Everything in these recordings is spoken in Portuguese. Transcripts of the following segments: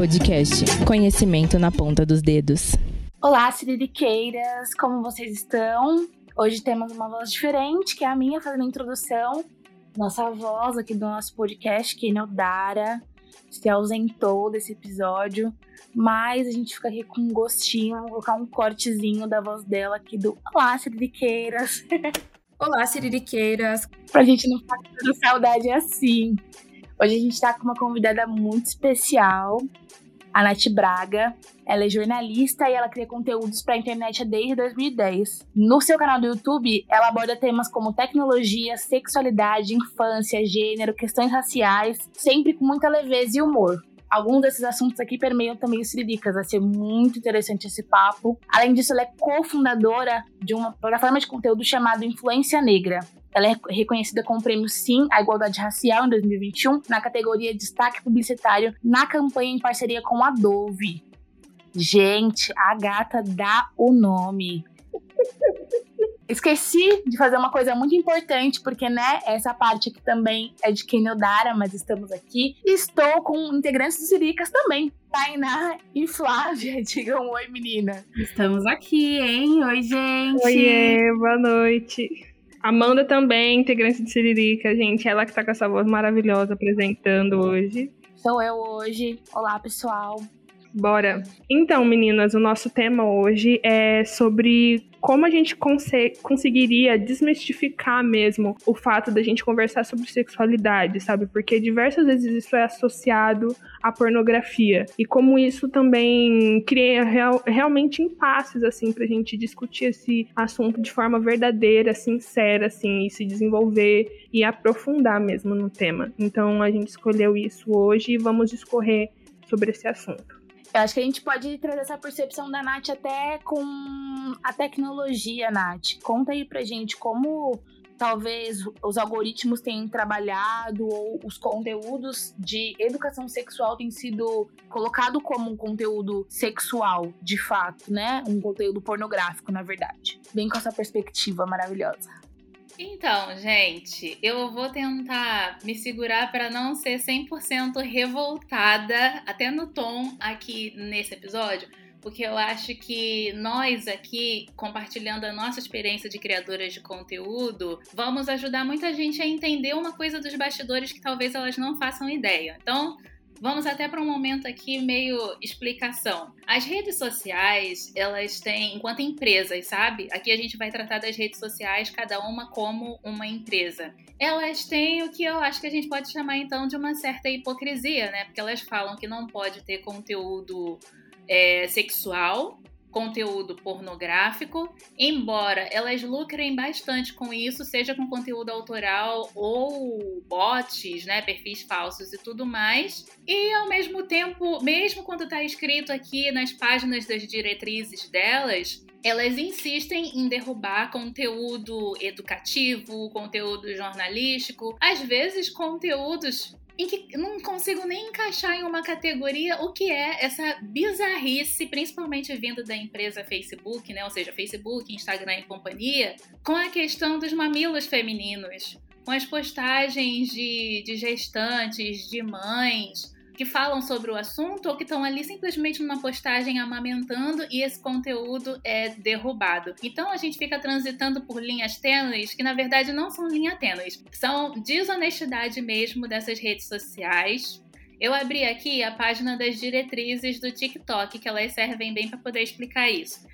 Podcast. Conhecimento na ponta dos dedos. Olá, siririqueiras, como vocês estão? Hoje temos uma voz diferente, que é a minha fazendo a introdução. Nossa voz aqui do nosso podcast, que é Dara, se ausentou desse episódio, mas a gente fica aqui com um gostinho, vou colocar um cortezinho da voz dela aqui do Olá, siririqueiras. Olá, siririqueiras. pra gente não ficar com saudade assim. Hoje a gente está com uma convidada muito especial, a Nath Braga. Ela é jornalista e ela cria conteúdos para a internet desde 2010. No seu canal do YouTube, ela aborda temas como tecnologia, sexualidade, infância, gênero, questões raciais, sempre com muita leveza e humor. Alguns desses assuntos aqui permeiam também os Siriricas, vai ser muito interessante esse papo. Além disso, ela é cofundadora de uma plataforma de conteúdo chamada Influência Negra. Ela é reconhecida com o prêmio Sim à Igualdade Racial em 2021 na categoria Destaque Publicitário na campanha em parceria com a Dove. Gente, a gata dá o nome. Esqueci de fazer uma coisa muito importante, porque, né, essa parte aqui também é de Kenildara, mas estamos aqui. Estou com integrantes do Siricas também. Tainá e Flávia, digam oi, menina. Estamos aqui, hein? Oi, gente. Oiê, boa noite. Amanda também, integrante de Siririca, gente. Ela que tá com essa voz maravilhosa apresentando hoje. Sou eu hoje. Olá, pessoal. Bora. Então, meninas, o nosso tema hoje é sobre como a gente conseguiria desmistificar mesmo o fato da gente conversar sobre sexualidade, sabe? Porque diversas vezes isso é associado à pornografia. E como isso também cria real, realmente impasses, assim, pra gente discutir esse assunto de forma verdadeira, sincera, assim, e se desenvolver e aprofundar mesmo no tema. Então a gente escolheu isso hoje e vamos discorrer sobre esse assunto. Eu acho que a gente pode trazer essa percepção da Nath até com a tecnologia, Nath. Conta aí pra gente como talvez os algoritmos tenham trabalhado ou os conteúdos de educação sexual têm sido colocado como um conteúdo sexual, de fato, né? Um conteúdo pornográfico, na verdade. Bem com essa perspectiva maravilhosa. Então, gente, eu vou tentar me segurar para não ser 100% revoltada, até no tom aqui nesse episódio, porque eu acho que nós aqui, compartilhando a nossa experiência de criadoras de conteúdo, vamos ajudar muita gente a entender uma coisa dos bastidores que talvez elas não façam ideia. Então, Vamos até para um momento aqui meio explicação. As redes sociais, elas têm, enquanto empresas, sabe? Aqui a gente vai tratar das redes sociais, cada uma como uma empresa. Elas têm o que eu acho que a gente pode chamar então de uma certa hipocrisia, né? Porque elas falam que não pode ter conteúdo é, sexual, conteúdo pornográfico, embora elas lucrem bastante com isso, seja com conteúdo autoral ou bots, né, perfis falsos e tudo mais. E ao mesmo tempo, mesmo quando está escrito aqui nas páginas das diretrizes delas, elas insistem em derrubar conteúdo educativo, conteúdo jornalístico, às vezes conteúdos em que não consigo nem encaixar em uma categoria o que é essa bizarrice, principalmente vindo da empresa Facebook, né? Ou seja, Facebook, Instagram e companhia, com a questão dos mamilos femininos, com as postagens de, de gestantes, de mães, que falam sobre o assunto ou que estão ali simplesmente numa postagem amamentando e esse conteúdo é derrubado. Então a gente fica transitando por linhas tênues que na verdade não são linhas tênues, são desonestidade mesmo dessas redes sociais. Eu abri aqui a página das diretrizes do TikTok, que elas servem bem para poder explicar isso.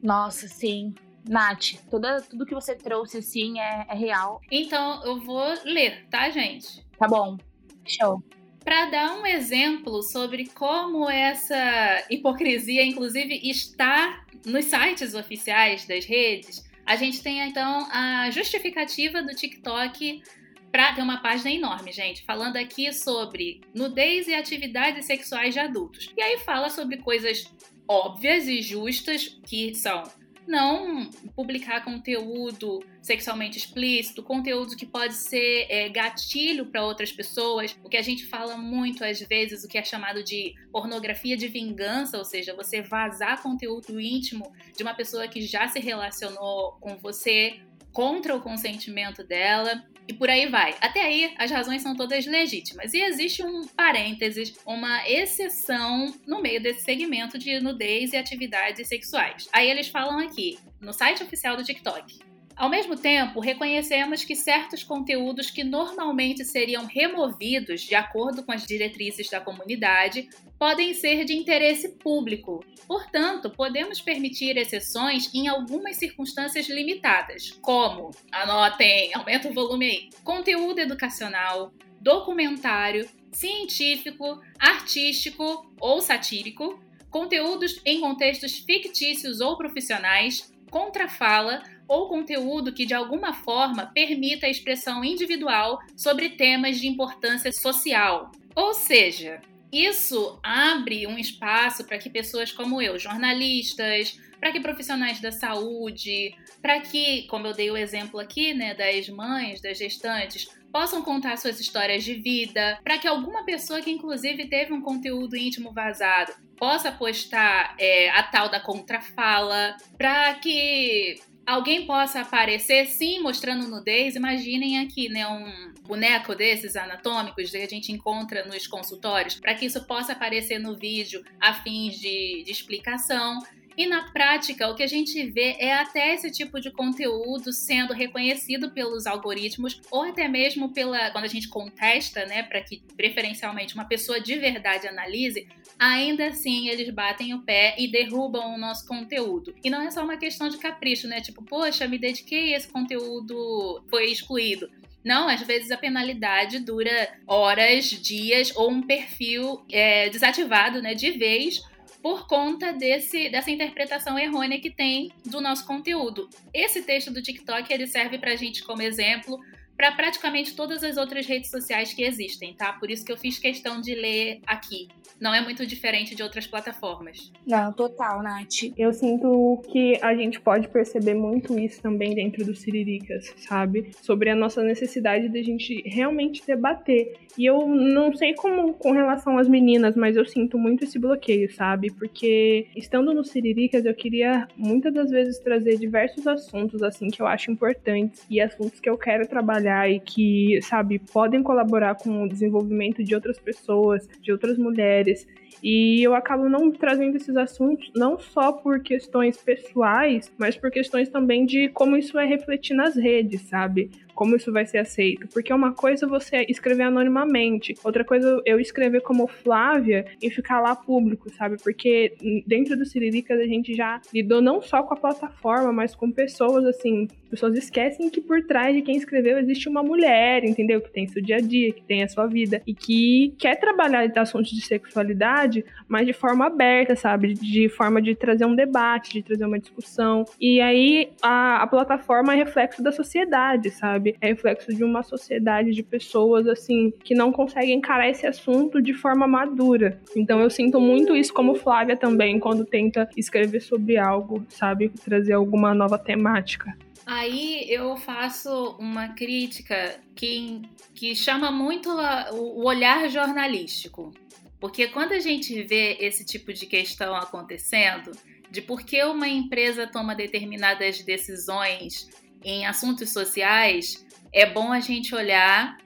Nossa, sim. Nath, tudo, tudo que você trouxe, assim, é, é real. Então, eu vou ler, tá, gente? Tá bom. Show para dar um exemplo sobre como essa hipocrisia, inclusive, está nos sites oficiais das redes, a gente tem então a justificativa do TikTok para ter uma página enorme, gente, falando aqui sobre nudez e atividades sexuais de adultos. E aí fala sobre coisas óbvias e justas que são não publicar conteúdo sexualmente explícito, conteúdo que pode ser é, gatilho para outras pessoas. O que a gente fala muito às vezes, o que é chamado de pornografia de vingança, ou seja, você vazar conteúdo íntimo de uma pessoa que já se relacionou com você contra o consentimento dela e por aí vai. Até aí, as razões são todas legítimas. E existe um parênteses, uma exceção no meio desse segmento de nudez e atividades sexuais. Aí eles falam aqui, no site oficial do TikTok. Ao mesmo tempo, reconhecemos que certos conteúdos que normalmente seriam removidos de acordo com as diretrizes da comunidade podem ser de interesse público. Portanto, podemos permitir exceções em algumas circunstâncias limitadas, como, anotem, aumenta o volume aí, conteúdo educacional, documentário, científico, artístico ou satírico, conteúdos em contextos fictícios ou profissionais, contrafala ou conteúdo que de alguma forma permita a expressão individual sobre temas de importância social. Ou seja, isso abre um espaço para que pessoas como eu, jornalistas, para que profissionais da saúde, para que, como eu dei o exemplo aqui, né, das mães, das gestantes, possam contar suas histórias de vida, para que alguma pessoa que inclusive teve um conteúdo íntimo vazado possa postar é, a tal da contrafala, para que alguém possa aparecer, sim, mostrando nudez. Imaginem aqui, né, um boneco desses anatômicos que a gente encontra nos consultórios, para que isso possa aparecer no vídeo a fins de, de explicação. E na prática, o que a gente vê é até esse tipo de conteúdo sendo reconhecido pelos algoritmos ou até mesmo pela quando a gente contesta, né, para que preferencialmente uma pessoa de verdade analise, ainda assim eles batem o pé e derrubam o nosso conteúdo. E não é só uma questão de capricho, né? Tipo, poxa, me dediquei esse conteúdo foi excluído. Não, às vezes a penalidade dura horas, dias ou um perfil é, desativado, né, de vez por conta desse, dessa interpretação errônea que tem do nosso conteúdo. Esse texto do TikTok ele serve para a gente como exemplo para praticamente todas as outras redes sociais que existem, tá? Por isso que eu fiz questão de ler aqui. Não é muito diferente de outras plataformas. Não, total, Nath. Eu sinto que a gente pode perceber muito isso também dentro do Siriricas, sabe? Sobre a nossa necessidade de a gente realmente debater. E eu não sei como com relação às meninas, mas eu sinto muito esse bloqueio, sabe? Porque estando no Siriricas, eu queria muitas das vezes trazer diversos assuntos, assim, que eu acho importantes e assuntos que eu quero trabalhar trabalhar e que, sabe, podem colaborar com o desenvolvimento de outras pessoas, de outras mulheres. E eu acabo não trazendo esses assuntos não só por questões pessoais, mas por questões também de como isso vai refletir nas redes, sabe? como isso vai ser aceito. Porque uma coisa é você escrever anonimamente, outra coisa é eu escrever como Flávia e ficar lá público, sabe? Porque dentro do Siriricas a gente já lidou não só com a plataforma, mas com pessoas assim. Pessoas esquecem que por trás de quem escreveu existe uma mulher, entendeu? Que tem seu dia a dia, que tem a sua vida e que quer trabalhar assuntos de sexualidade, mas de forma aberta, sabe? De forma de trazer um debate, de trazer uma discussão. E aí a, a plataforma é reflexo da sociedade, sabe? sabe? É reflexo de uma sociedade de pessoas, assim, que não conseguem encarar esse assunto de forma madura. Então eu sinto muito isso como Flávia também, quando tenta escrever sobre algo, sabe? Trazer alguma nova temática. Aí eu faço uma crítica que, que chama muito a, o olhar jornalístico. Porque quando a gente vê esse tipo de questão acontecendo, de por que uma empresa toma determinadas decisões em assuntos sociais, é bom a gente olhar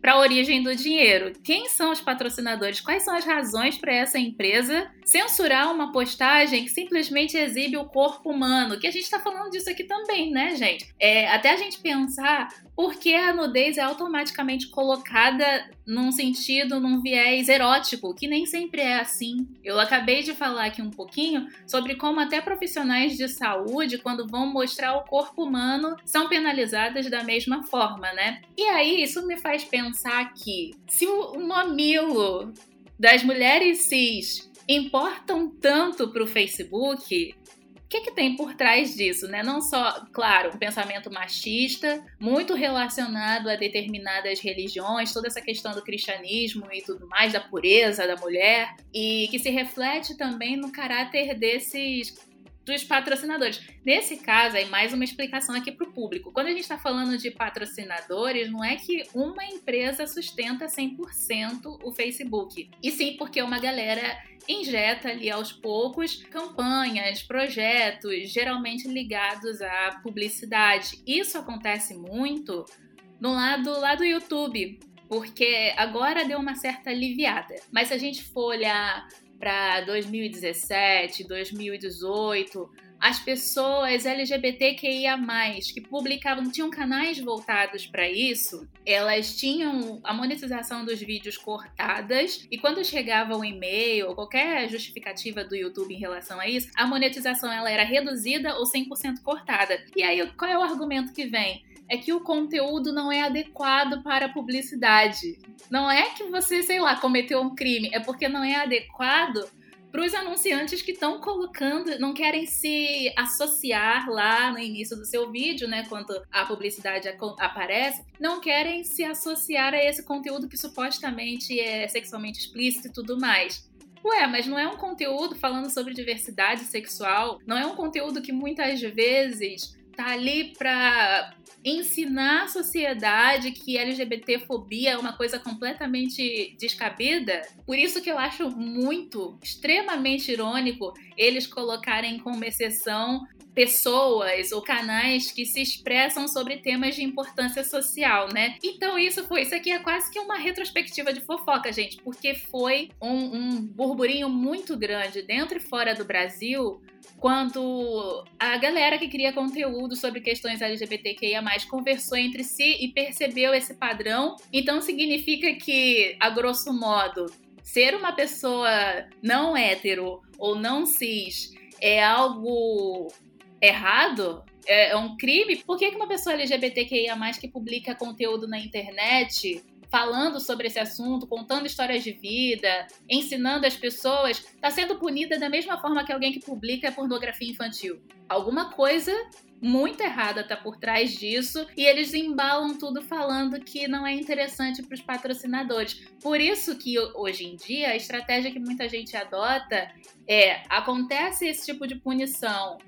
para a origem do dinheiro. Quem são os patrocinadores? Quais são as razões para essa empresa censurar uma postagem que simplesmente exibe o corpo humano? Que a gente está falando disso aqui também, né, gente? É, até a gente pensar por que a nudez é automaticamente colocada num sentido, num viés erótico, que nem sempre é assim. Eu acabei de falar aqui um pouquinho sobre como até profissionais de saúde, quando vão mostrar o corpo humano, são penalizadas da mesma forma, né? E aí isso me faz pensar que se o mamilo das mulheres cis importam tanto para o Facebook, que, que tem por trás disso, né? Não só, claro, um pensamento machista, muito relacionado a determinadas religiões, toda essa questão do cristianismo e tudo mais, da pureza da mulher, e que se reflete também no caráter desses dos patrocinadores. Nesse caso, aí mais uma explicação aqui para o público. Quando a gente está falando de patrocinadores, não é que uma empresa sustenta 100% o Facebook, e sim porque uma galera injeta ali aos poucos campanhas, projetos, geralmente ligados à publicidade. Isso acontece muito no lado lá do YouTube, porque agora deu uma certa aliviada. Mas se a gente for olhar para 2017, 2018, as pessoas LGBTQIA+, que publicavam, tinham canais voltados para isso, elas tinham a monetização dos vídeos cortadas e quando chegava um e-mail ou qualquer justificativa do YouTube em relação a isso, a monetização ela era reduzida ou 100% cortada. E aí, qual é o argumento que vem? É que o conteúdo não é adequado para a publicidade. Não é que você, sei lá, cometeu um crime, é porque não é adequado para os anunciantes que estão colocando, não querem se associar lá no início do seu vídeo, né, quando a publicidade aparece, não querem se associar a esse conteúdo que supostamente é sexualmente explícito e tudo mais. Ué, mas não é um conteúdo falando sobre diversidade sexual, não é um conteúdo que muitas vezes tá ali para ensinar a sociedade que LGBTfobia é uma coisa completamente descabida. Por isso que eu acho muito, extremamente irônico eles colocarem como exceção pessoas ou canais que se expressam sobre temas de importância social, né? Então isso foi, isso aqui é quase que uma retrospectiva de fofoca, gente, porque foi um, um burburinho muito grande dentro e fora do Brasil quando a galera que cria conteúdo sobre questões LGBTQIA+, conversou entre si e percebeu esse padrão. Então significa que, a grosso modo, ser uma pessoa não hétero ou não cis é algo errado? É, um crime? Por que uma pessoa LGBTQIA+, que publica conteúdo na internet falando sobre esse assunto, contando histórias de vida, ensinando as pessoas, está sendo punida da mesma forma que alguém que publica pornografia infantil. Alguma coisa muito errada está por trás disso e eles embalam tudo falando que não é interessante para os patrocinadores. Por isso que hoje em dia a estratégia que muita gente adota é acontece esse tipo de punição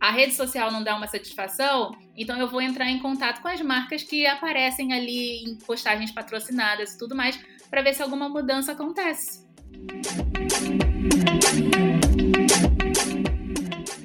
a rede social não dá uma satisfação, então eu vou entrar em contato com as marcas que aparecem ali em postagens patrocinadas e tudo mais, para ver se alguma mudança acontece.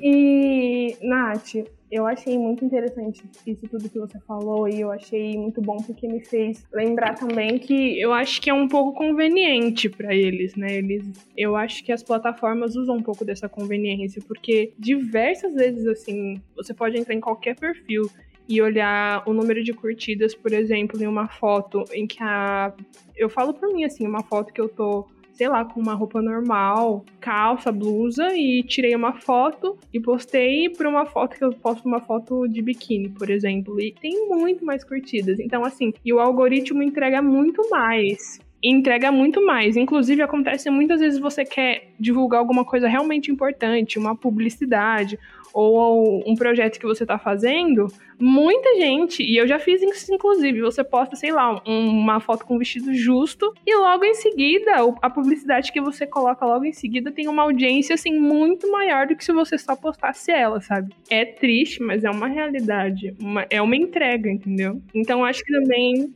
E, Nath, eu achei muito interessante isso tudo que você falou e eu achei muito bom porque me fez lembrar também que eu acho que é um pouco conveniente para eles, né? Eles, eu acho que as plataformas usam um pouco dessa conveniência porque diversas vezes assim, você pode entrar em qualquer perfil e olhar o número de curtidas, por exemplo, em uma foto em que a eu falo por mim assim, uma foto que eu tô sei lá, com uma roupa normal, calça, blusa, e tirei uma foto e postei por uma foto que eu posto uma foto de biquíni, por exemplo. E tem muito mais curtidas. Então, assim, e o algoritmo entrega muito mais entrega muito mais. Inclusive, acontece muitas vezes você quer divulgar alguma coisa realmente importante, uma publicidade ou um projeto que você está fazendo, muita gente, e eu já fiz isso inclusive, você posta, sei lá, uma foto com um vestido justo e logo em seguida, a publicidade que você coloca logo em seguida tem uma audiência assim muito maior do que se você só postasse ela, sabe? É triste, mas é uma realidade, uma, é uma entrega, entendeu? Então acho que também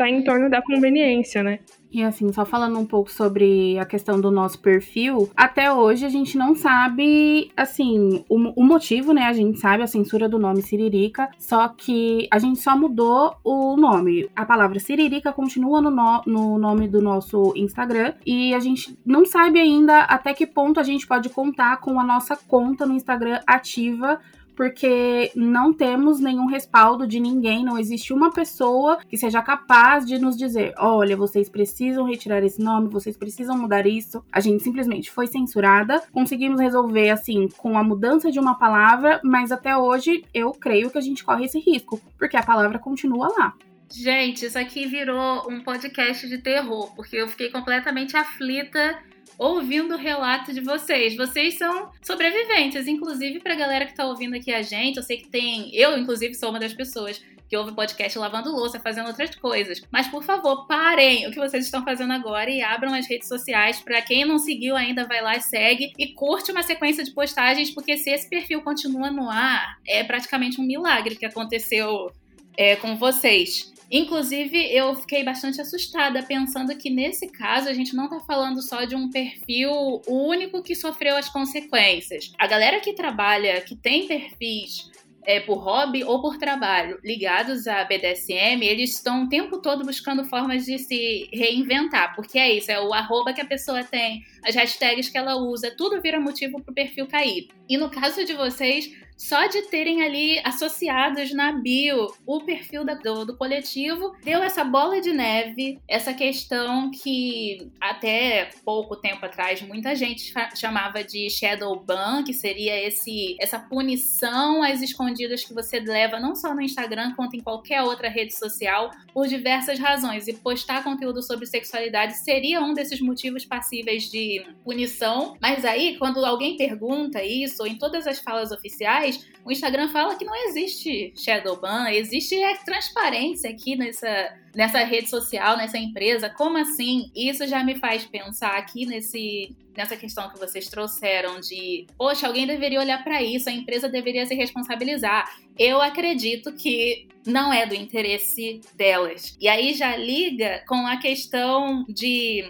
tá em torno da conveniência, né? E assim, só falando um pouco sobre a questão do nosso perfil, até hoje a gente não sabe, assim, o, o, motivo, né? A gente sabe a censura do nome Siririca, só que a gente só mudou o nome. A palavra Siririca continua no, no, no nome do nosso Instagram e a gente não sabe ainda até que ponto a gente pode contar com a nossa conta no Instagram ativa porque não temos nenhum respaldo de ninguém, não existe uma pessoa que seja capaz de nos dizer: olha, vocês precisam retirar esse nome, vocês precisam mudar isso. A gente simplesmente foi censurada, conseguimos resolver assim com a mudança de uma palavra, mas até hoje eu creio que a gente corre esse risco, porque a palavra continua lá. Gente, isso aqui virou um podcast de terror, porque eu fiquei completamente aflita ouvindo o relato de vocês. Vocês são sobreviventes, inclusive pra galera que tá ouvindo aqui a gente, eu sei que tem, eu inclusive sou uma das pessoas que ouve podcast lavando louça, fazendo outras coisas. Mas por favor, parem o que vocês estão fazendo agora e abram as redes sociais. Para quem não seguiu ainda, vai lá, segue e curte uma sequência de postagens, porque se esse perfil continua no ar, é praticamente um milagre que aconteceu é, com vocês. Inclusive, eu fiquei bastante assustada pensando que nesse caso a gente não tá falando só de um perfil único que sofreu as consequências. A galera que trabalha, que tem perfis é, por hobby ou por trabalho ligados à BDSM, eles estão o tempo todo buscando formas de se reinventar, porque é isso, é o arroba que a pessoa tem, as hashtags que ela usa, tudo vira motivo para o perfil cair. E no caso de vocês, só de terem ali associados na bio o perfil da, do, do, coletivo, deu essa bola de neve, essa questão que até pouco tempo atrás muita gente chamava de shadow ban, que seria esse essa punição às escondidas que você leva não só no Instagram quanto em qualquer outra rede social por diversas razões. E postar conteúdo sobre sexualidade seria um desses motivos passíveis de punição. Mas aí, quando alguém pergunta isso, ou em todas as falas oficiais, o Instagram fala que não existe shadow ban, existe é, transparência aqui nessa, nessa rede social, nessa empresa. Como assim? Isso já me faz pensar aqui nesse, nessa questão que vocês trouxeram de, poxa, alguém deveria olhar para isso, a empresa deveria se responsabilizar. Eu acredito que não é do interesse delas. E aí já liga com a questão de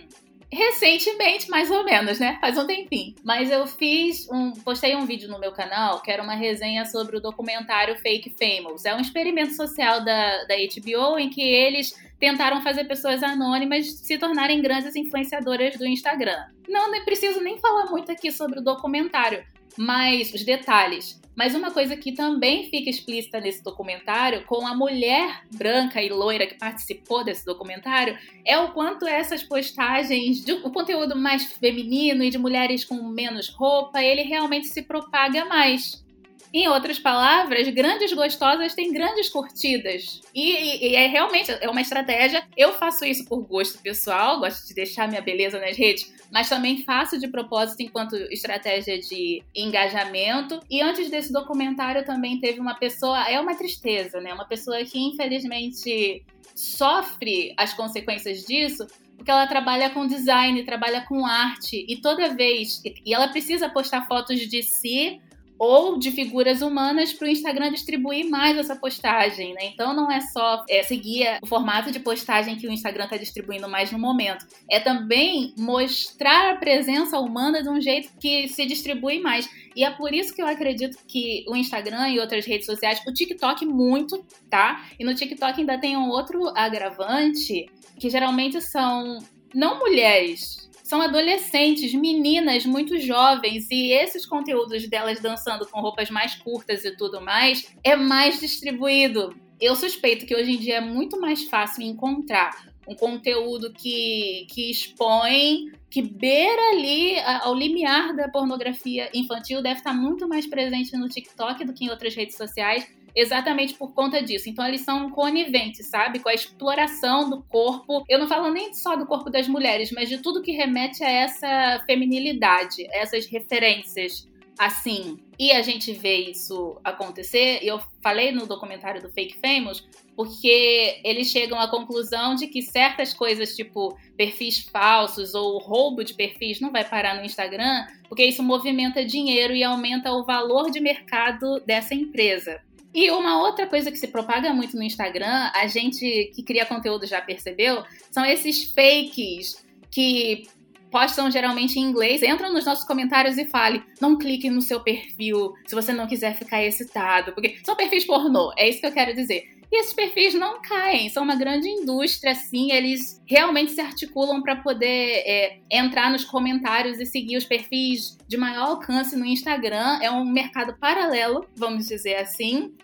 recentemente, mais ou menos, né? Faz um tempinho. Mas eu fiz um. postei um vídeo no meu canal que era uma resenha sobre o documentário Fake Famous. É um experimento social da, da HBO em que eles tentaram fazer pessoas anônimas se tornarem grandes influenciadoras do Instagram. Não nem preciso nem falar muito aqui sobre o documentário, mas os detalhes. Mas uma coisa que também fica explícita nesse documentário, com a mulher branca e loira que participou desse documentário, é o quanto essas postagens, de, o conteúdo mais feminino e de mulheres com menos roupa, ele realmente se propaga mais. Em outras palavras, grandes gostosas têm grandes curtidas. E, e, e, é realmente é uma estratégia. Eu faço isso por gosto pessoal, gosto de deixar minha beleza nas redes, mas também faço de propósito enquanto estratégia de engajamento. E antes desse documentário também teve uma pessoa, é uma tristeza, né? Uma pessoa que infelizmente sofre as consequências disso, porque ela trabalha com design, trabalha com arte e toda vez e ela precisa postar fotos de si ou de figuras humanas para o Instagram distribuir mais essa postagem, né? Então não é só é, seguir o formato de postagem que o Instagram está distribuindo mais no momento, é também mostrar a presença humana de um jeito que se distribui mais. E é por isso que eu acredito que o Instagram e outras redes sociais, o TikTok muito, tá? E no TikTok ainda tem um outro agravante, que geralmente são não mulheres são adolescentes, meninas muito jovens, e esses conteúdos delas dançando com roupas mais curtas e tudo mais é mais distribuído. Eu suspeito que hoje em dia é muito mais fácil encontrar um conteúdo que, que expõe, que beira ali ao limiar da pornografia infantil, deve estar muito mais presente no TikTok do que em outras redes sociais exatamente por conta disso. Então eles são coniventes, sabe? Com a exploração do corpo. Eu não falo nem só do corpo das mulheres, mas de tudo que remete a essa feminilidade, essas referências assim. E a gente vê isso acontecer. E eu falei no documentário do Fake Famous porque eles chegam à conclusão de que certas coisas, tipo perfis falsos ou roubo de perfis, não vai parar no Instagram, porque isso movimenta dinheiro e aumenta o valor de mercado dessa empresa. E uma outra coisa que se propaga muito no Instagram, a gente que cria conteúdo já percebeu, são esses fakes que postam geralmente em inglês, entram nos nossos comentários e fale: não clique no seu perfil se você não quiser ficar excitado, porque são perfis pornô, é isso que eu quero dizer. E esses perfis não caem, são uma grande indústria, assim, eles realmente se articulam para poder é, entrar nos comentários e seguir os perfis de maior alcance no Instagram. É um mercado paralelo, vamos dizer assim.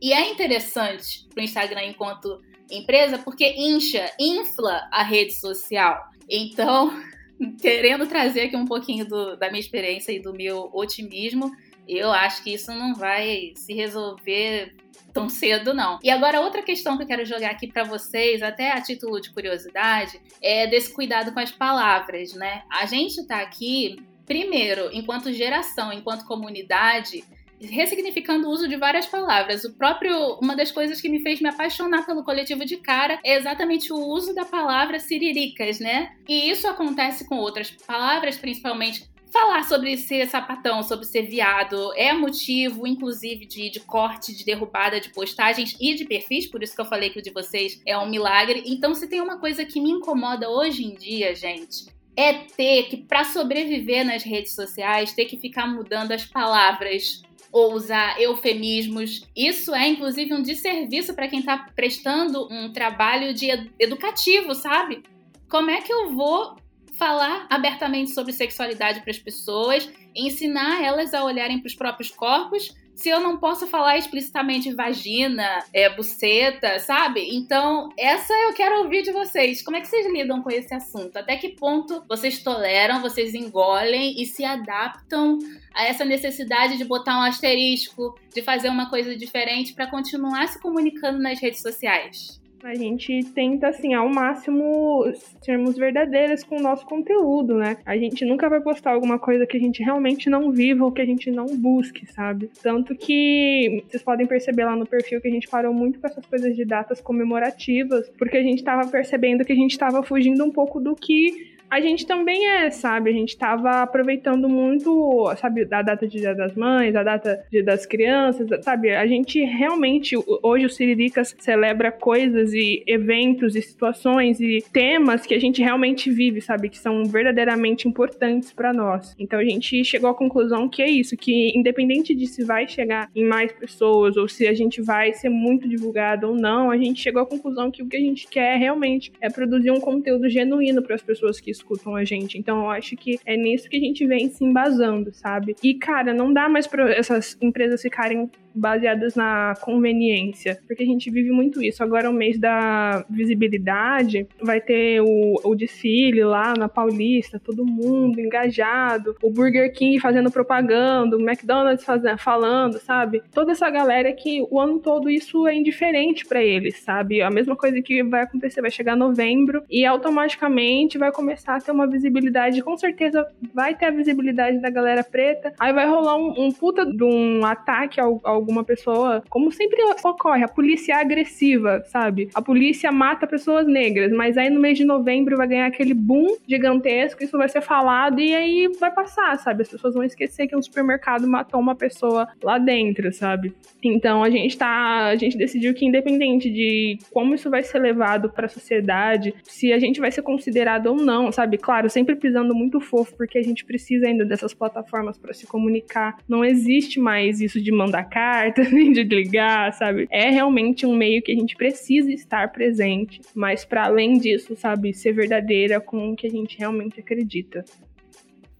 E é interessante para o Instagram enquanto empresa porque incha, infla a rede social. Então, querendo trazer aqui um pouquinho do, da minha experiência e do meu otimismo, eu acho que isso não vai se resolver tão cedo, não. E agora, outra questão que eu quero jogar aqui para vocês, até a título de curiosidade, é desse cuidado com as palavras, né? A gente tá aqui, primeiro, enquanto geração, enquanto comunidade, ressignificando o uso de várias palavras. O próprio, uma das coisas que me fez me apaixonar pelo coletivo de cara é exatamente o uso da palavra siriricas, né? E isso acontece com outras palavras, principalmente falar sobre ser sapatão, sobre ser viado, é motivo, inclusive, de, de corte, de derrubada de postagens e de perfis, por isso que eu falei que o de vocês é um milagre. Então, se tem uma coisa que me incomoda hoje em dia, gente, é ter que, para sobreviver nas redes sociais, ter que ficar mudando as palavras ou usar eufemismos. Isso é, inclusive, um desserviço para quem está prestando um trabalho de ed educativo, sabe? Como é que eu vou falar abertamente sobre sexualidade para as pessoas, ensinar elas a olharem para os próprios corpos, se eu não posso falar explicitamente vagina, é, buceta, sabe? Então, essa eu quero ouvir de vocês. Como é que vocês lidam com esse assunto? Até que ponto vocês toleram, vocês engolem e se adaptam a essa necessidade de botar um asterisco, de fazer uma coisa diferente para continuar se comunicando nas redes sociais? A gente tenta, assim, ao máximo sermos verdadeiras com o nosso conteúdo, né? A gente nunca vai postar alguma coisa que a gente realmente não viva ou que a gente não busque, sabe? Tanto que vocês podem perceber lá no perfil que a gente parou muito com essas coisas de datas comemorativas, porque a gente tava percebendo que a gente tava fugindo um pouco do que a gente também é, sabe? A gente tava aproveitando muito, sabe, a data de Dia das Mães, a data de, das crianças, sabe? A gente realmente, hoje o Siriricas celebra coisas e eventos e situações e temas que a gente realmente vive, sabe? Que são verdadeiramente importantes para nós. Então a gente chegou à conclusão que é isso, que independente de se vai chegar em mais pessoas ou se a gente vai ser muito divulgado ou não, a gente chegou à conclusão que o que a gente quer realmente é produzir um conteúdo genuíno para as pessoas que escutam a gente. Então eu acho que é nisso que a gente vem se embasando, sabe? E, cara, não dá mais para essas empresas ficarem baseadas na conveniência, porque a gente vive muito isso. Agora, o mês da visibilidade, vai ter o, o desfile lá na Paulista, todo mundo engajado, o Burger King fazendo propaganda, o McDonald's fazendo, falando, sabe? Toda essa galera que o ano todo isso é indiferente para eles, sabe? A mesma coisa que vai acontecer, vai chegar novembro e automaticamente vai começar a ter uma visibilidade, com certeza vai ter a visibilidade da galera preta, aí vai rolar um, um puta de um ataque ao, ao alguma pessoa, como sempre ocorre, a polícia é agressiva, sabe? A polícia mata pessoas negras, mas aí no mês de novembro vai ganhar aquele boom gigantesco, isso vai ser falado e aí vai passar, sabe? As pessoas vão esquecer que um supermercado matou uma pessoa lá dentro, sabe? Então a gente tá, a gente decidiu que independente de como isso vai ser levado para a sociedade, se a gente vai ser considerado ou não, sabe? Claro, sempre pisando muito fofo porque a gente precisa ainda dessas plataformas para se comunicar. Não existe mais isso de mandar carta, nem de ligar, sabe? É realmente um meio que a gente precisa estar presente, mas para além disso, sabe, ser verdadeira com o que a gente realmente acredita.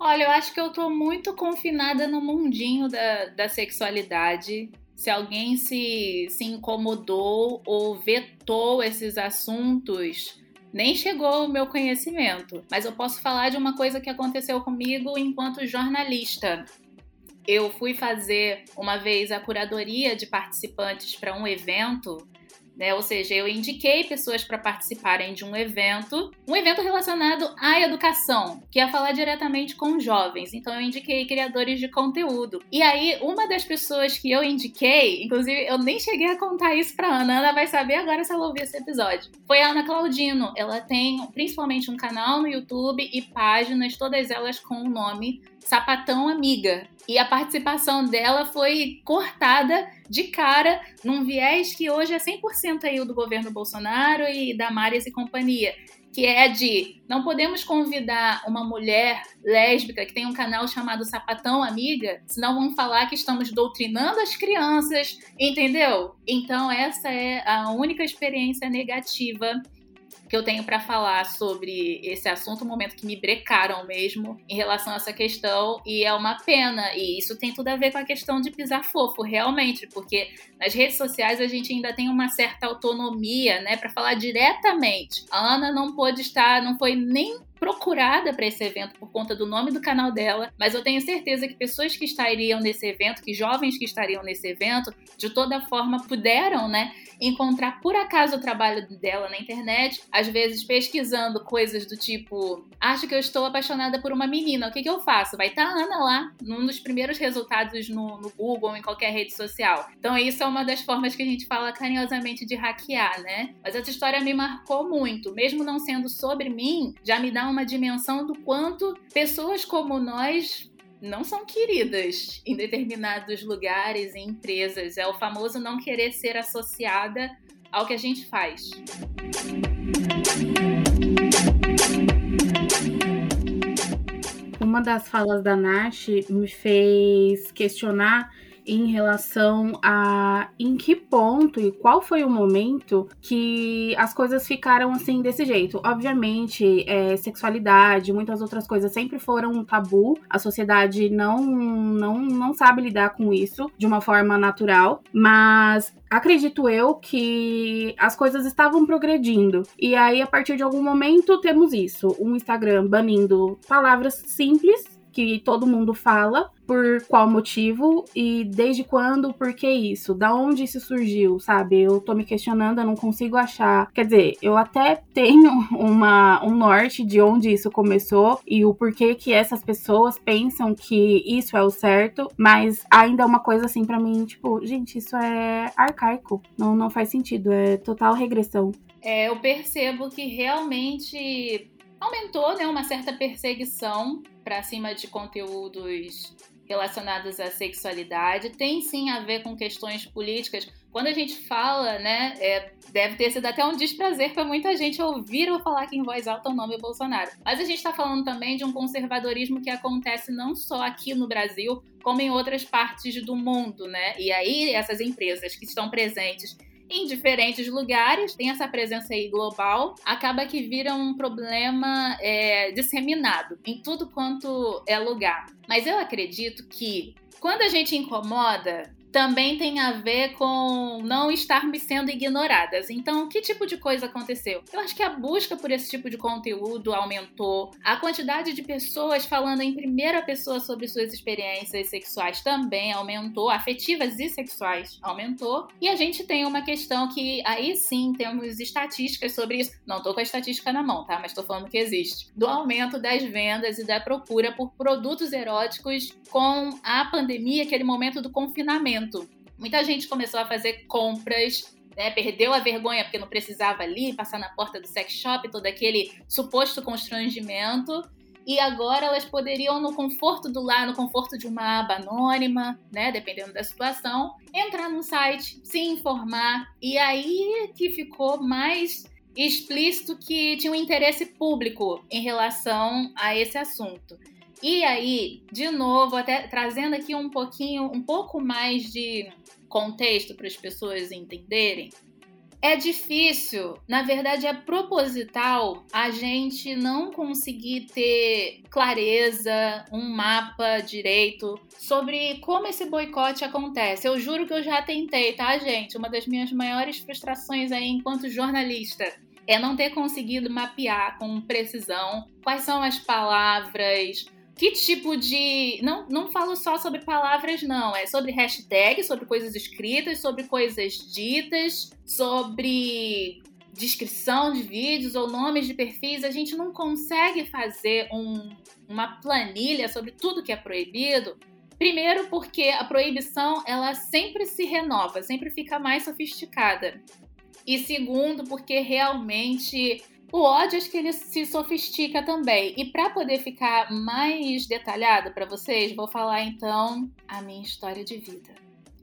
Olha, eu acho que eu tô muito confinada no mundinho da, da sexualidade. Se alguém se, se incomodou ou vetou esses assuntos, nem chegou ao meu conhecimento. Mas eu posso falar de uma coisa que aconteceu comigo enquanto jornalista eu fui fazer uma vez a curadoria de participantes para um evento né? Ou seja, eu indiquei pessoas para participarem de um evento, um evento relacionado à educação, que ia falar diretamente com jovens. Então eu indiquei criadores de conteúdo. E aí, uma das pessoas que eu indiquei, inclusive eu nem cheguei a contar isso pra Ana, Ana vai saber agora se ela ouvir esse episódio. Foi a Ana Claudino. Ela tem principalmente um canal no YouTube e páginas, todas elas com o nome Sapatão Amiga. E a participação dela foi cortada de cara num viés que hoje é 100% aí o do governo Bolsonaro e da Marias e companhia, que é de não podemos convidar uma mulher lésbica que tem um canal chamado Sapatão Amiga, senão vão falar que estamos doutrinando as crianças, entendeu? Então essa é a única experiência negativa que eu tenho para falar sobre esse assunto, um momento que me brecaram mesmo em relação a essa questão, e é uma pena. E isso tem tudo a ver com a questão de pisar fofo, realmente, porque nas redes sociais a gente ainda tem uma certa autonomia, né, para falar diretamente. A Ana não pôde estar, não foi nem procurada para esse evento por conta do nome do canal dela, mas eu tenho certeza que pessoas que estariam nesse evento, que jovens que estariam nesse evento, de toda forma puderam, né, encontrar por acaso o trabalho dela na internet, às vezes pesquisando coisas do tipo, acho que eu estou apaixonada por uma menina, o que, que eu faço? Vai estar tá a Ana lá, num dos primeiros resultados no, no Google em qualquer rede social. Então isso é uma das formas que a gente fala carinhosamente de hackear, né? Mas essa história me marcou muito, mesmo não sendo sobre mim, já me dá uma dimensão do quanto pessoas como nós não são queridas em determinados lugares e empresas. É o famoso não querer ser associada ao que a gente faz. Uma das falas da Nash me fez questionar em relação a em que ponto e qual foi o momento que as coisas ficaram assim desse jeito. Obviamente, é, sexualidade, muitas outras coisas sempre foram um tabu. A sociedade não, não, não sabe lidar com isso de uma forma natural, mas acredito eu que as coisas estavam progredindo. E aí, a partir de algum momento, temos isso: um Instagram banindo palavras simples que todo mundo fala por qual motivo e desde quando, por que isso? Da onde isso surgiu, sabe? Eu tô me questionando, eu não consigo achar. Quer dizer, eu até tenho uma, um norte de onde isso começou e o porquê que essas pessoas pensam que isso é o certo, mas ainda é uma coisa assim para mim, tipo, gente, isso é arcaico. Não, não faz sentido, é total regressão. É, eu percebo que realmente aumentou né, uma certa perseguição para cima de conteúdos relacionados à sexualidade. Tem sim a ver com questões políticas. Quando a gente fala, né, é, deve ter sido até um desprazer para muita gente ouvir eu falar aqui em voz alta o nome Bolsonaro. Mas a gente está falando também de um conservadorismo que acontece não só aqui no Brasil, como em outras partes do mundo, né? E aí essas empresas que estão presentes em diferentes lugares, tem essa presença aí global, acaba que vira um problema é, disseminado em tudo quanto é lugar. Mas eu acredito que quando a gente incomoda, também tem a ver com não estarmos sendo ignoradas. Então, que tipo de coisa aconteceu? Eu acho que a busca por esse tipo de conteúdo aumentou, a quantidade de pessoas falando em primeira pessoa sobre suas experiências sexuais também aumentou, afetivas e sexuais aumentou, e a gente tem uma questão que aí sim temos estatísticas sobre isso. Não tô com a estatística na mão, tá? Mas tô falando que existe. Do aumento das vendas e da procura por produtos eróticos com a pandemia, aquele momento do confinamento momento. Muita gente começou a fazer compras né, perdeu a vergonha porque não precisava ali passar na porta do sex shop, todo aquele suposto constrangimento. E agora elas poderiam, no conforto do lar, no conforto de uma aba anônima, né, dependendo da situação, entrar no site, se informar. E aí que ficou mais explícito que tinha um interesse público em relação a esse assunto. E aí, de novo, até trazendo aqui um pouquinho, um pouco mais de contexto para as pessoas entenderem. É difícil, na verdade é proposital a gente não conseguir ter clareza, um mapa direito sobre como esse boicote acontece. Eu juro que eu já tentei, tá, gente? Uma das minhas maiores frustrações aí enquanto jornalista é não ter conseguido mapear com precisão quais são as palavras, que tipo de. Não, não falo só sobre palavras, não. É sobre hashtags, sobre coisas escritas, sobre coisas ditas, sobre descrição de vídeos ou nomes de perfis. A gente não consegue fazer um, uma planilha sobre tudo que é proibido. Primeiro, porque a proibição ela sempre se renova, sempre fica mais sofisticada. E segundo, porque realmente o ódio acho que ele se sofistica também. E para poder ficar mais detalhado para vocês, vou falar então a minha história de vida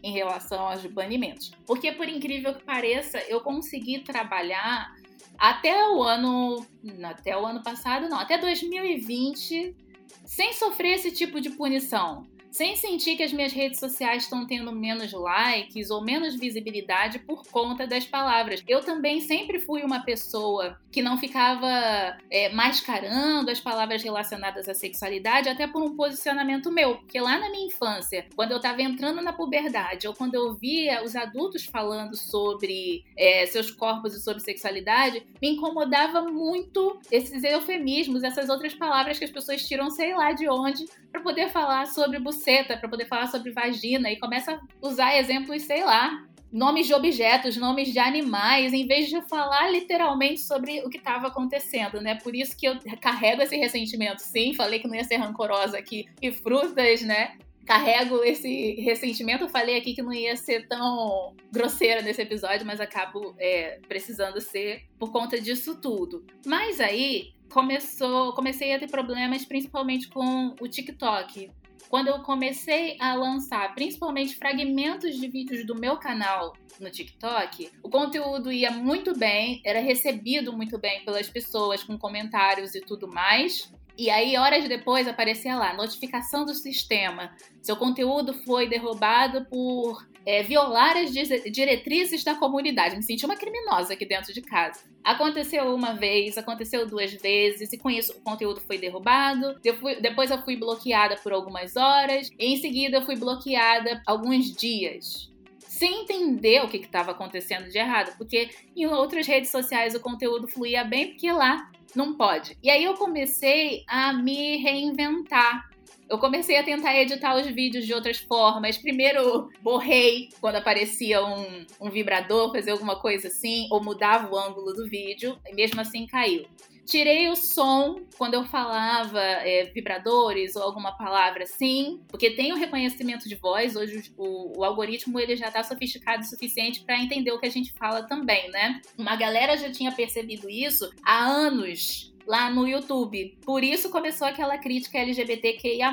em relação aos banimentos. Porque por incrível que pareça, eu consegui trabalhar até o ano, até o ano passado, não, até 2020, sem sofrer esse tipo de punição sem sentir que as minhas redes sociais estão tendo menos likes ou menos visibilidade por conta das palavras. Eu também sempre fui uma pessoa que não ficava é, mascarando as palavras relacionadas à sexualidade, até por um posicionamento meu. Porque lá na minha infância, quando eu estava entrando na puberdade, ou quando eu via os adultos falando sobre é, seus corpos e sobre sexualidade, me incomodava muito esses eufemismos, essas outras palavras que as pessoas tiram, sei lá de onde, para poder falar sobre buceta, para poder falar sobre vagina, e começa a usar exemplos, sei lá, nomes de objetos, nomes de animais, em vez de falar literalmente sobre o que estava acontecendo, né? Por isso que eu carrego esse ressentimento. Sim, falei que não ia ser rancorosa aqui. E frutas, né? Carrego esse ressentimento. Eu falei aqui que não ia ser tão grosseira nesse episódio, mas acabo é, precisando ser por conta disso tudo. Mas aí começou, comecei a ter problemas principalmente com o TikTok quando eu comecei a lançar principalmente fragmentos de vídeos do meu canal no TikTok, o conteúdo ia muito bem, era recebido muito bem pelas pessoas com comentários e tudo mais. E aí, horas depois, aparecia lá, notificação do sistema. Seu conteúdo foi derrubado por é, violar as diretrizes da comunidade. Me senti uma criminosa aqui dentro de casa. Aconteceu uma vez, aconteceu duas vezes, e com isso o conteúdo foi derrubado. Eu fui, depois eu fui bloqueada por algumas horas, e em seguida eu fui bloqueada alguns dias sem entender o que estava acontecendo de errado, porque em outras redes sociais o conteúdo fluía bem, porque lá não pode. E aí eu comecei a me reinventar. Eu comecei a tentar editar os vídeos de outras formas. Primeiro, borrei quando aparecia um, um vibrador, fazer alguma coisa assim, ou mudava o ângulo do vídeo, e mesmo assim caiu. Tirei o som quando eu falava é, vibradores ou alguma palavra assim, porque tem o reconhecimento de voz. Hoje o, o algoritmo ele já está sofisticado o suficiente para entender o que a gente fala também, né? Uma galera já tinha percebido isso há anos lá no YouTube. Por isso começou aquela crítica LGBTQIA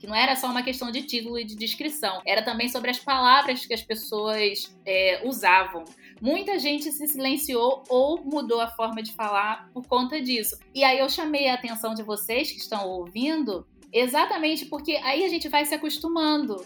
que não era só uma questão de título e de descrição, era também sobre as palavras que as pessoas é, usavam. Muita gente se silenciou ou mudou a forma de falar por conta disso. E aí eu chamei a atenção de vocês que estão ouvindo, exatamente porque aí a gente vai se acostumando.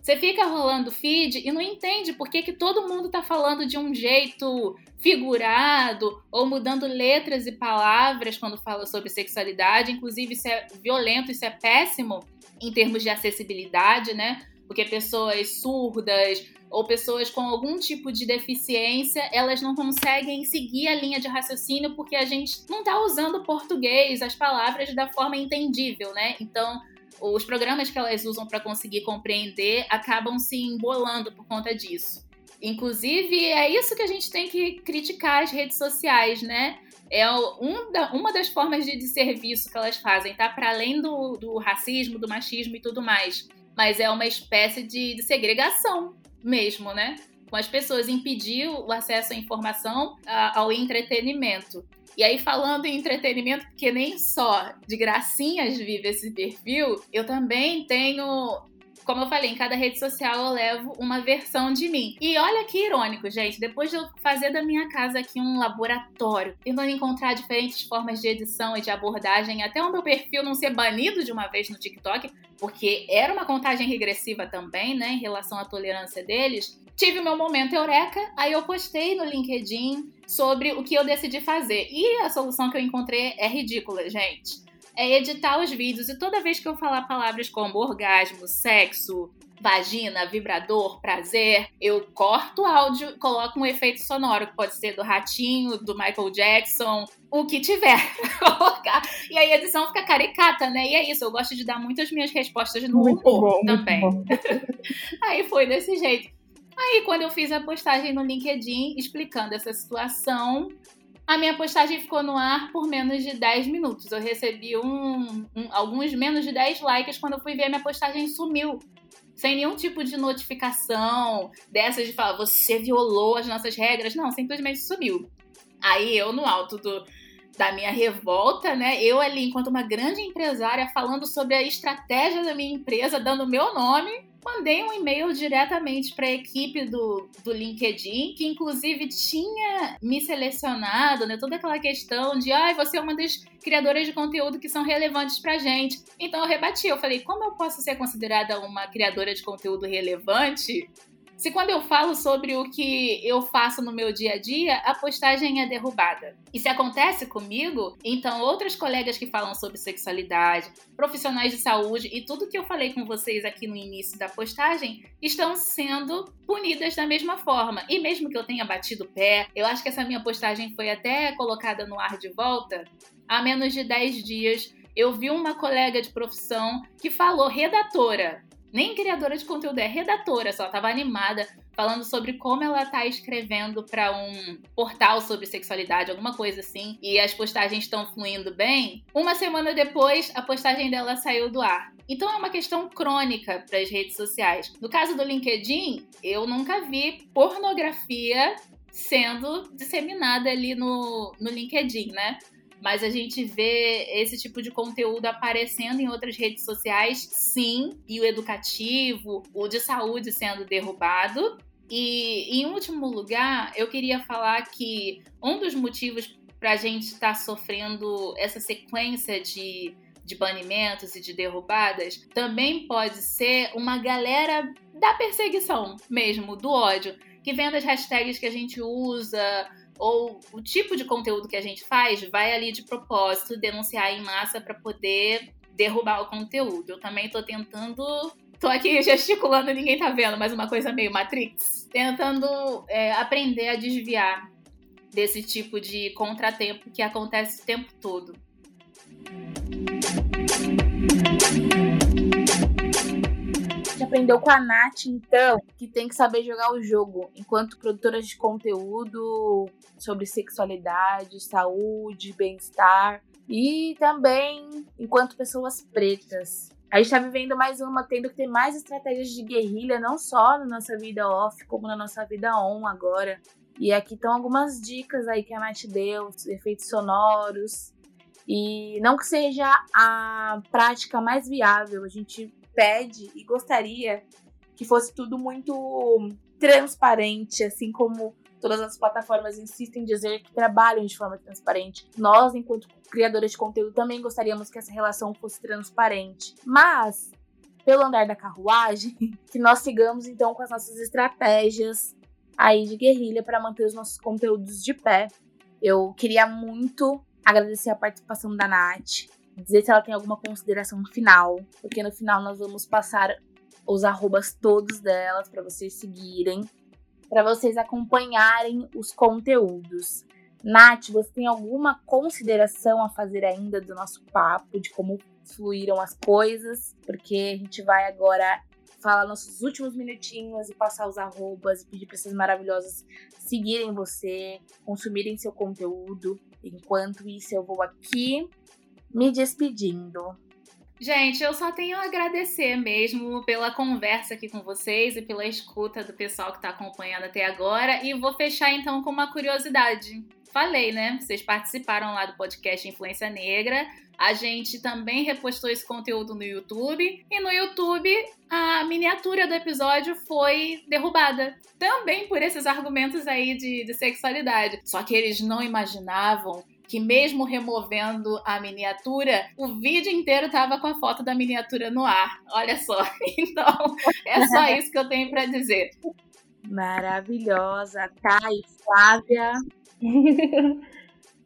Você fica rolando feed e não entende por que, que todo mundo tá falando de um jeito figurado ou mudando letras e palavras quando fala sobre sexualidade. Inclusive, isso é violento, isso é péssimo em termos de acessibilidade, né? Porque pessoas surdas ou pessoas com algum tipo de deficiência, elas não conseguem seguir a linha de raciocínio porque a gente não está usando português, as palavras da forma entendível, né? Então, os programas que elas usam para conseguir compreender acabam se embolando por conta disso. Inclusive, é isso que a gente tem que criticar as redes sociais, né? É um da, uma das formas de, de serviço que elas fazem, tá? Para além do, do racismo, do machismo e tudo mais. Mas é uma espécie de, de segregação mesmo, né? Com as pessoas impedir o acesso à informação, a, ao entretenimento. E aí, falando em entretenimento, porque nem só de gracinhas vive esse perfil, eu também tenho como eu falei, em cada rede social eu levo uma versão de mim. E olha que irônico, gente. Depois de eu fazer da minha casa aqui um laboratório, tentando encontrar diferentes formas de edição e de abordagem, até o meu perfil não ser banido de uma vez no TikTok, porque era uma contagem regressiva também, né, em relação à tolerância deles. Tive meu momento eureka, aí eu postei no LinkedIn sobre o que eu decidi fazer. E a solução que eu encontrei é ridícula, gente é editar os vídeos e toda vez que eu falar palavras como orgasmo, sexo, vagina, vibrador, prazer, eu corto o áudio, coloco um efeito sonoro, que pode ser do ratinho, do Michael Jackson, o que tiver colocar. E aí a edição fica caricata, né? E é isso, eu gosto de dar muitas minhas respostas no muito humor bom, também. aí foi desse jeito. Aí, quando eu fiz a postagem no LinkedIn explicando essa situação, a minha postagem ficou no ar por menos de 10 minutos. Eu recebi um, um, alguns menos de 10 likes. Quando eu fui ver, a minha postagem sumiu. Sem nenhum tipo de notificação dessas de falar, você violou as nossas regras. Não, simplesmente sumiu. Aí eu, no alto do, da minha revolta, né? Eu ali, enquanto uma grande empresária, falando sobre a estratégia da minha empresa, dando meu nome, mandei um e-mail diretamente para a equipe do, do LinkedIn, que inclusive tinha me selecionado, né? Toda aquela questão de, ai, ah, você é uma das criadoras de conteúdo que são relevantes pra gente. Então eu rebati, eu falei, como eu posso ser considerada uma criadora de conteúdo relevante se quando eu falo sobre o que eu faço no meu dia a dia, a postagem é derrubada. E se acontece comigo, então outras colegas que falam sobre sexualidade, profissionais de saúde e tudo que eu falei com vocês aqui no início da postagem estão sendo punidas da mesma forma. E mesmo que eu tenha batido o pé, eu acho que essa minha postagem foi até colocada no ar de volta há menos de 10 dias. Eu vi uma colega de profissão que falou, redatora, nem criadora de conteúdo, é redatora só, tava animada falando sobre como ela tá escrevendo para um portal sobre sexualidade, alguma coisa assim, e as postagens estão fluindo bem. Uma semana depois, a postagem dela saiu do ar. Então é uma questão crônica para as redes sociais. No caso do LinkedIn, eu nunca vi pornografia sendo disseminada ali no, no LinkedIn, né? Mas a gente vê esse tipo de conteúdo aparecendo em outras redes sociais, sim, e o educativo, o de saúde sendo derrubado. E em último lugar, eu queria falar que um dos motivos para a gente estar tá sofrendo essa sequência de, de banimentos e de derrubadas também pode ser uma galera da perseguição mesmo, do ódio, que vem das hashtags que a gente usa, ou o tipo de conteúdo que a gente faz vai ali de propósito denunciar em massa para poder derrubar o conteúdo. Eu também tô tentando. Tô aqui gesticulando, ninguém tá vendo, mas uma coisa meio Matrix. Tentando é, aprender a desviar desse tipo de contratempo que acontece o tempo todo aprendeu com a Nath, então, que tem que saber jogar o jogo enquanto produtoras de conteúdo sobre sexualidade, saúde, bem-estar e também enquanto pessoas pretas. A gente tá vivendo mais uma, tendo que ter mais estratégias de guerrilha, não só na nossa vida off, como na nossa vida on agora. E aqui estão algumas dicas aí que a Nath deu, efeitos sonoros. E não que seja a prática mais viável, a gente pede e gostaria que fosse tudo muito transparente, assim como todas as plataformas insistem em dizer que trabalham de forma transparente. Nós, enquanto criadores de conteúdo, também gostaríamos que essa relação fosse transparente. Mas, pelo andar da carruagem, que nós sigamos então com as nossas estratégias aí de guerrilha para manter os nossos conteúdos de pé. Eu queria muito agradecer a participação da Nath, dizer se ela tem alguma consideração final, porque no final nós vamos passar os arrobas todos delas para vocês seguirem, para vocês acompanharem os conteúdos. Nath, você tem alguma consideração a fazer ainda do nosso papo, de como fluíram as coisas? Porque a gente vai agora falar nossos últimos minutinhos e passar os arrobas e pedir para essas maravilhosas seguirem você, consumirem seu conteúdo. Enquanto isso, eu vou aqui me despedindo. Gente, eu só tenho a agradecer mesmo pela conversa aqui com vocês e pela escuta do pessoal que está acompanhando até agora. E vou fechar então com uma curiosidade. Falei, né? Vocês participaram lá do podcast Influência Negra. A gente também repostou esse conteúdo no YouTube. E no YouTube, a miniatura do episódio foi derrubada. Também por esses argumentos aí de, de sexualidade. Só que eles não imaginavam que mesmo removendo a miniatura, o vídeo inteiro tava com a foto da miniatura no ar. Olha só. Então, é só isso que eu tenho para dizer. Maravilhosa. Thay, Flávia.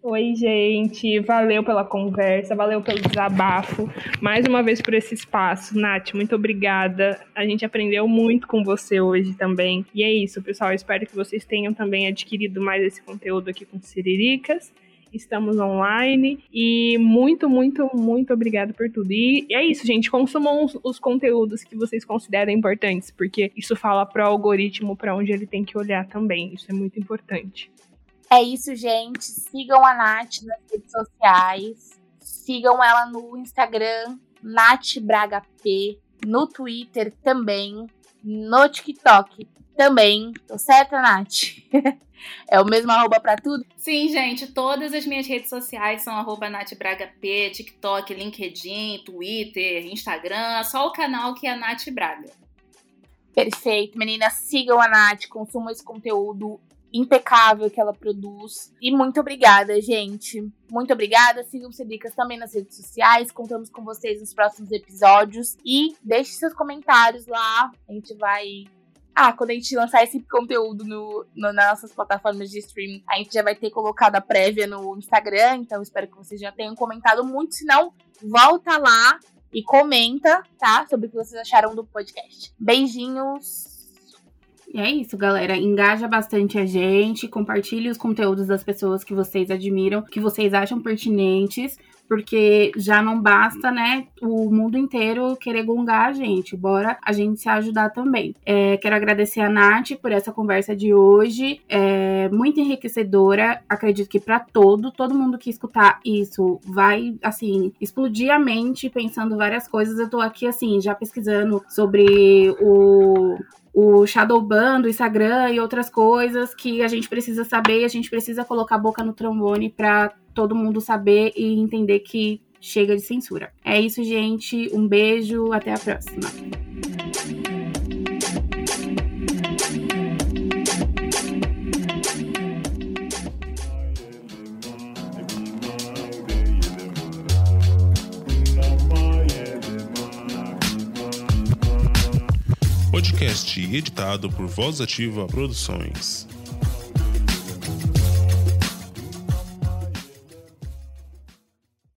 Oi, gente. Valeu pela conversa, valeu pelo desabafo. Mais uma vez por esse espaço. Nath, muito obrigada. A gente aprendeu muito com você hoje também. E é isso, pessoal. Eu espero que vocês tenham também adquirido mais esse conteúdo aqui com Siriricas estamos online e muito, muito, muito obrigado por tudo. E é isso, gente, consumam os, os conteúdos que vocês consideram importantes, porque isso fala para o algoritmo para onde ele tem que olhar também. Isso é muito importante. É isso, gente. Sigam a Nath nas redes sociais. Sigam ela no Instagram, Nath Braga P, no Twitter também, no TikTok também. Tô certa, Nath? é o mesmo arroba pra tudo? Sim, gente. Todas as minhas redes sociais são arroba NathBragaP, TikTok, LinkedIn, Twitter, Instagram. Só o canal que é Nath Braga. Perfeito, meninas. Sigam a Nath, consumam esse conteúdo impecável que ela produz. E muito obrigada, gente. Muito obrigada. Sigam o Cedicas também nas redes sociais. Contamos com vocês nos próximos episódios. E deixe seus comentários lá. A gente vai. Ah, quando a gente lançar esse conteúdo no, no, nas nossas plataformas de streaming, a gente já vai ter colocado a prévia no Instagram. Então, espero que vocês já tenham comentado muito. Se não, volta lá e comenta, tá? Sobre o que vocês acharam do podcast. Beijinhos. E é isso, galera. Engaja bastante a gente, compartilhe os conteúdos das pessoas que vocês admiram, que vocês acham pertinentes, porque já não basta, né, o mundo inteiro querer gongar a gente. Bora a gente se ajudar também. É, quero agradecer a Nath por essa conversa de hoje. É muito enriquecedora. Acredito que para todo, todo mundo que escutar isso vai, assim, explodir a mente pensando várias coisas. Eu tô aqui, assim, já pesquisando sobre o o Shadowban do Instagram e outras coisas que a gente precisa saber a gente precisa colocar a boca no trombone para todo mundo saber e entender que chega de censura. É isso, gente. Um beijo, até a próxima. Podcast editado por Voz Ativa Produções.